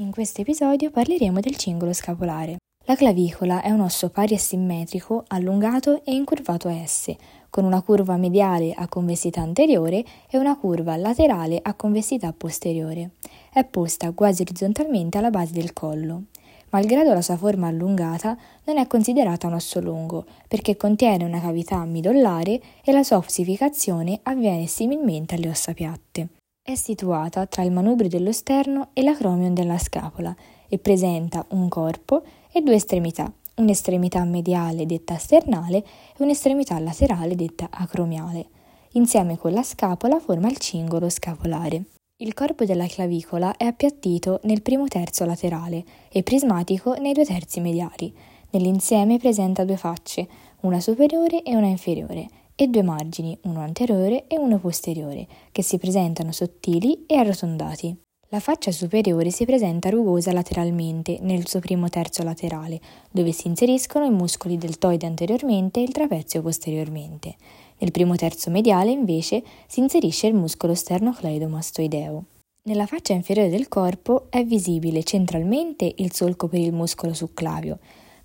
In questo episodio parleremo del cingolo scapolare. La clavicola è un osso pari e simmetrico, allungato e incurvato a S, con una curva mediale a convessità anteriore e una curva laterale a convessità posteriore. È posta quasi orizzontalmente alla base del collo. Malgrado la sua forma allungata, non è considerata un osso lungo, perché contiene una cavità midollare e la sua ossificazione avviene similmente alle ossa piatte. È situata tra il manubrio dello sterno e l'acromion della scapola e presenta un corpo e due estremità, un'estremità mediale detta sternale e un'estremità laterale detta acromiale. Insieme con la scapola forma il cingolo scapolare. Il corpo della clavicola è appiattito nel primo terzo laterale e prismatico nei due terzi mediali. Nell'insieme presenta due facce, una superiore e una inferiore, e due margini, uno anteriore e uno posteriore, che si presentano sottili e arrotondati. La faccia superiore si presenta rugosa lateralmente nel suo primo terzo laterale, dove si inseriscono i muscoli deltoide anteriormente e il trapezio posteriormente. Nel primo terzo mediale, invece, si inserisce il muscolo sternocleidomastoideo. Nella faccia inferiore del corpo è visibile centralmente il solco per il muscolo succlavio,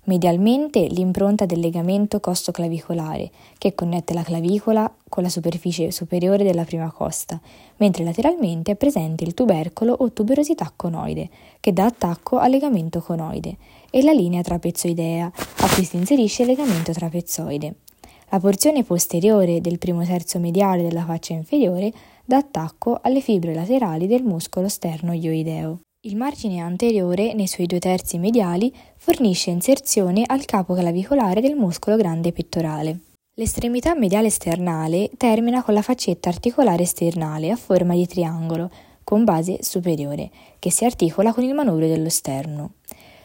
medialmente l'impronta del legamento costo-clavicolare che connette la clavicola con la superficie superiore della prima costa, mentre lateralmente è presente il tubercolo o tuberosità conoide che dà attacco al legamento conoide e la linea trapezoidea a cui si inserisce il legamento trapezoide. La porzione posteriore del primo terzo mediale della faccia inferiore dà attacco alle fibre laterali del muscolo sterno-ioideo. Il margine anteriore, nei suoi due terzi mediali, fornisce inserzione al capo clavicolare del muscolo grande pettorale. L'estremità mediale sternale termina con la faccetta articolare sternale a forma di triangolo, con base superiore, che si articola con il manubrio dello sterno.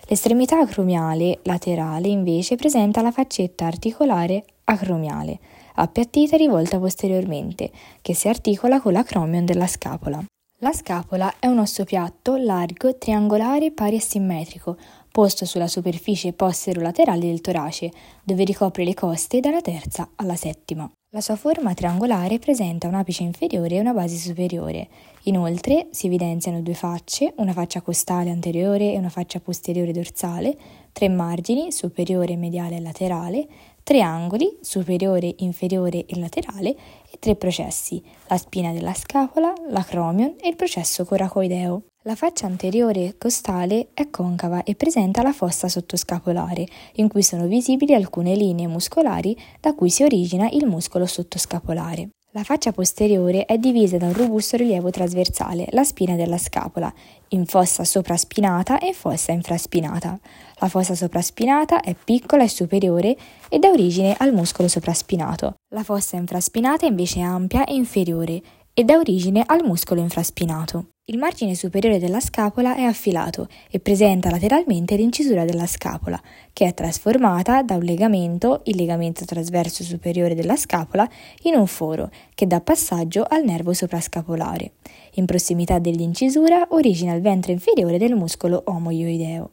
L'estremità acromiale laterale invece presenta la faccetta articolare acromiale, appiattita e rivolta posteriormente, che si articola con l'acromion della scapola. La scapola è un osso piatto, largo, triangolare, pari e simmetrico, posto sulla superficie postero-laterale del torace, dove ricopre le coste dalla terza alla settima. La sua forma triangolare presenta un apice inferiore e una base superiore. Inoltre si evidenziano due facce, una faccia costale anteriore e una faccia posteriore dorsale, tre margini, superiore, mediale e laterale, tre angoli, superiore, inferiore e laterale, e tre processi, la spina della scapola, l'acromion e il processo coracoideo. La faccia anteriore costale è concava e presenta la fossa sottoscapolare, in cui sono visibili alcune linee muscolari da cui si origina il muscolo sottoscapolare. La faccia posteriore è divisa da un robusto rilievo trasversale, la spina della scapola, in fossa sopraspinata e fossa infraspinata. La fossa sopraspinata è piccola e superiore e dà origine al muscolo sopraspinato. La fossa infraspinata invece è ampia e inferiore e dà origine al muscolo infraspinato. Il margine superiore della scapola è affilato e presenta lateralmente l'incisura della scapola, che è trasformata da un legamento, il legamento trasverso superiore della scapola, in un foro, che dà passaggio al nervo soprascapolare. In prossimità dell'incisura origina il ventre inferiore del muscolo omoioideo.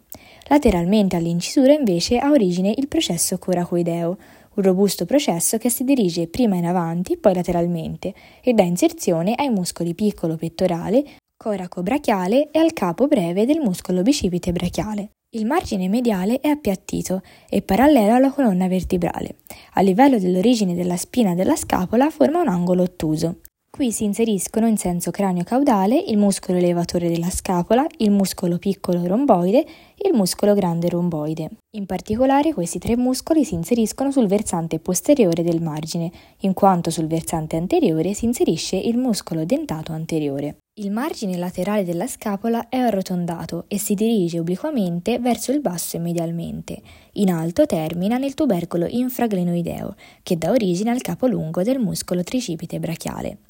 Lateralmente all'incisura invece ha origine il processo coracoideo, un robusto processo che si dirige prima in avanti, poi lateralmente e dà inserzione ai muscoli piccolo pettorale, coraco brachiale e al capo breve del muscolo bicipite brachiale. Il margine mediale è appiattito e parallelo alla colonna vertebrale. A livello dell'origine della spina della scapola forma un angolo ottuso. Qui si inseriscono in senso cranio-caudale il muscolo elevatore della scapola, il muscolo piccolo romboide e il muscolo grande romboide. In particolare questi tre muscoli si inseriscono sul versante posteriore del margine, in quanto sul versante anteriore si inserisce il muscolo dentato anteriore. Il margine laterale della scapola è arrotondato e si dirige obliquamente verso il basso e medialmente. In alto termina nel tubercolo infraglenoideo, che dà origine al capo lungo del muscolo tricipite brachiale.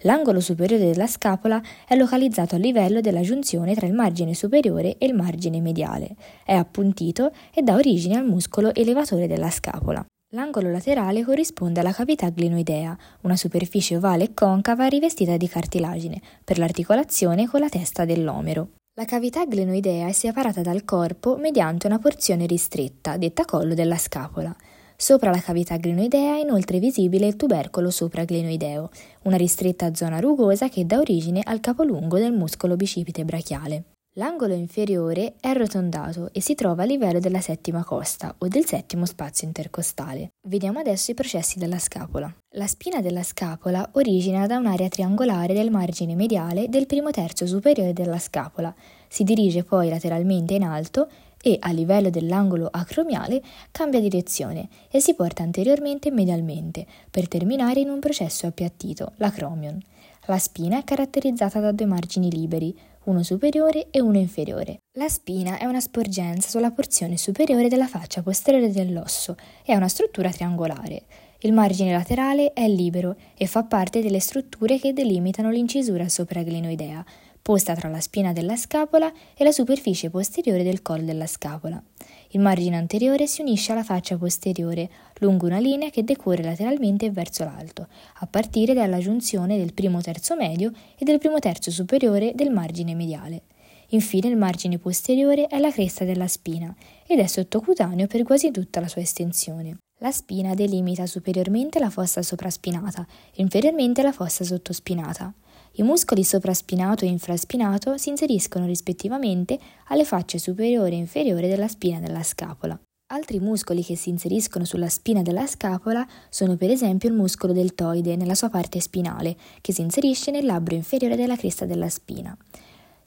L'angolo superiore della scapola è localizzato a livello della giunzione tra il margine superiore e il margine mediale. È appuntito e dà origine al muscolo elevatore della scapola. L'angolo laterale corrisponde alla cavità glenoidea, una superficie ovale e concava rivestita di cartilagine, per l'articolazione con la testa dell'omero. La cavità glenoidea è separata dal corpo mediante una porzione ristretta, detta collo della scapola. Sopra la cavità glenoidea è inoltre visibile il tubercolo sopraglenoideo, una ristretta zona rugosa che dà origine al capolungo del muscolo bicipite brachiale. L'angolo inferiore è arrotondato e si trova a livello della settima costa o del settimo spazio intercostale. Vediamo adesso i processi della scapola. La spina della scapola origina da un'area triangolare del margine mediale del primo terzo superiore della scapola, si dirige poi lateralmente in alto e a livello dell'angolo acromiale cambia direzione e si porta anteriormente e medialmente per terminare in un processo appiattito, l'acromion. La spina è caratterizzata da due margini liberi, uno superiore e uno inferiore. La spina è una sporgenza sulla porzione superiore della faccia posteriore dell'osso e ha una struttura triangolare. Il margine laterale è libero e fa parte delle strutture che delimitano l'incisura sopraglenoidea, posta tra la spina della scapola e la superficie posteriore del collo della scapola. Il margine anteriore si unisce alla faccia posteriore lungo una linea che decorre lateralmente verso l'alto, a partire dalla giunzione del primo terzo medio e del primo terzo superiore del margine mediale. Infine il margine posteriore è la cresta della spina ed è sottocutaneo per quasi tutta la sua estensione. La spina delimita superiormente la fossa sopraspinata e inferiormente la fossa sottospinata. I muscoli sopraspinato e infraspinato si inseriscono rispettivamente alle facce superiore e inferiore della spina della scapola. Altri muscoli che si inseriscono sulla spina della scapola sono per esempio il muscolo deltoide nella sua parte spinale, che si inserisce nel labbro inferiore della cresta della spina.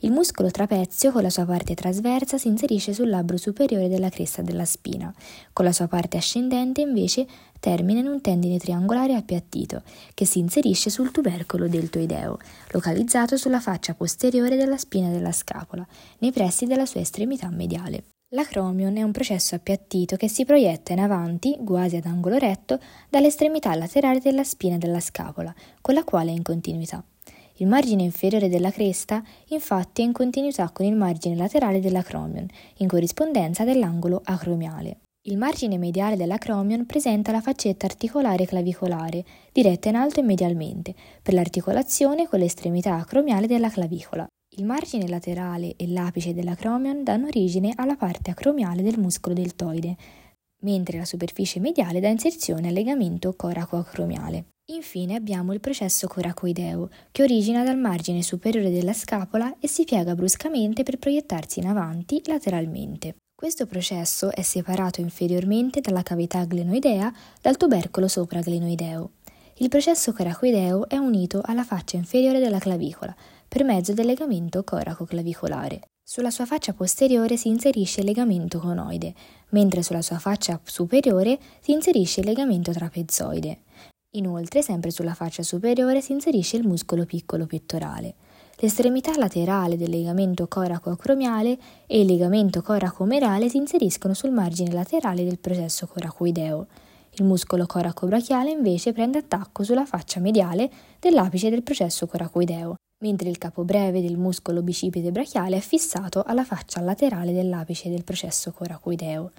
Il muscolo trapezio, con la sua parte trasversa, si inserisce sul labbro superiore della cresta della spina. Con la sua parte ascendente, invece, termina in un tendine triangolare appiattito, che si inserisce sul tubercolo deltoideo, localizzato sulla faccia posteriore della spina della scapola, nei pressi della sua estremità mediale. L'acromion è un processo appiattito che si proietta in avanti, quasi ad angolo retto, dall'estremità laterale della spina della scapola, con la quale è in continuità. Il margine inferiore della cresta infatti è in continuità con il margine laterale dell'acromion, in corrispondenza dell'angolo acromiale. Il margine mediale dell'acromion presenta la faccetta articolare clavicolare, diretta in alto e medialmente, per l'articolazione con l'estremità acromiale della clavicola. Il margine laterale e l'apice dell'acromion danno origine alla parte acromiale del muscolo deltoide, mentre la superficie mediale dà inserzione al legamento coraco-acromiale. Infine abbiamo il processo coracoideo, che origina dal margine superiore della scapola e si piega bruscamente per proiettarsi in avanti lateralmente. Questo processo è separato inferiormente dalla cavità glenoidea dal tubercolo sopraglenoideo. Il processo coracoideo è unito alla faccia inferiore della clavicola per mezzo del legamento coraco-clavicolare. Sulla sua faccia posteriore si inserisce il legamento conoide, mentre sulla sua faccia superiore si inserisce il legamento trapezoide. Inoltre, sempre sulla faccia superiore si inserisce il muscolo piccolo pettorale. L'estremità laterale del legamento coraco-acromiale e il legamento coraco-merale si inseriscono sul margine laterale del processo coracoideo. Il muscolo coraco-brachiale invece prende attacco sulla faccia mediale dell'apice del processo coracoideo, mentre il capo breve del muscolo bicipite brachiale è fissato alla faccia laterale dell'apice del processo coracoideo.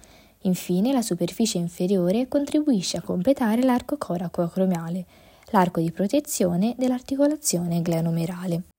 Infine, la superficie inferiore contribuisce a completare l'arco coraco-acromiale, l'arco di protezione dell'articolazione glenomerale.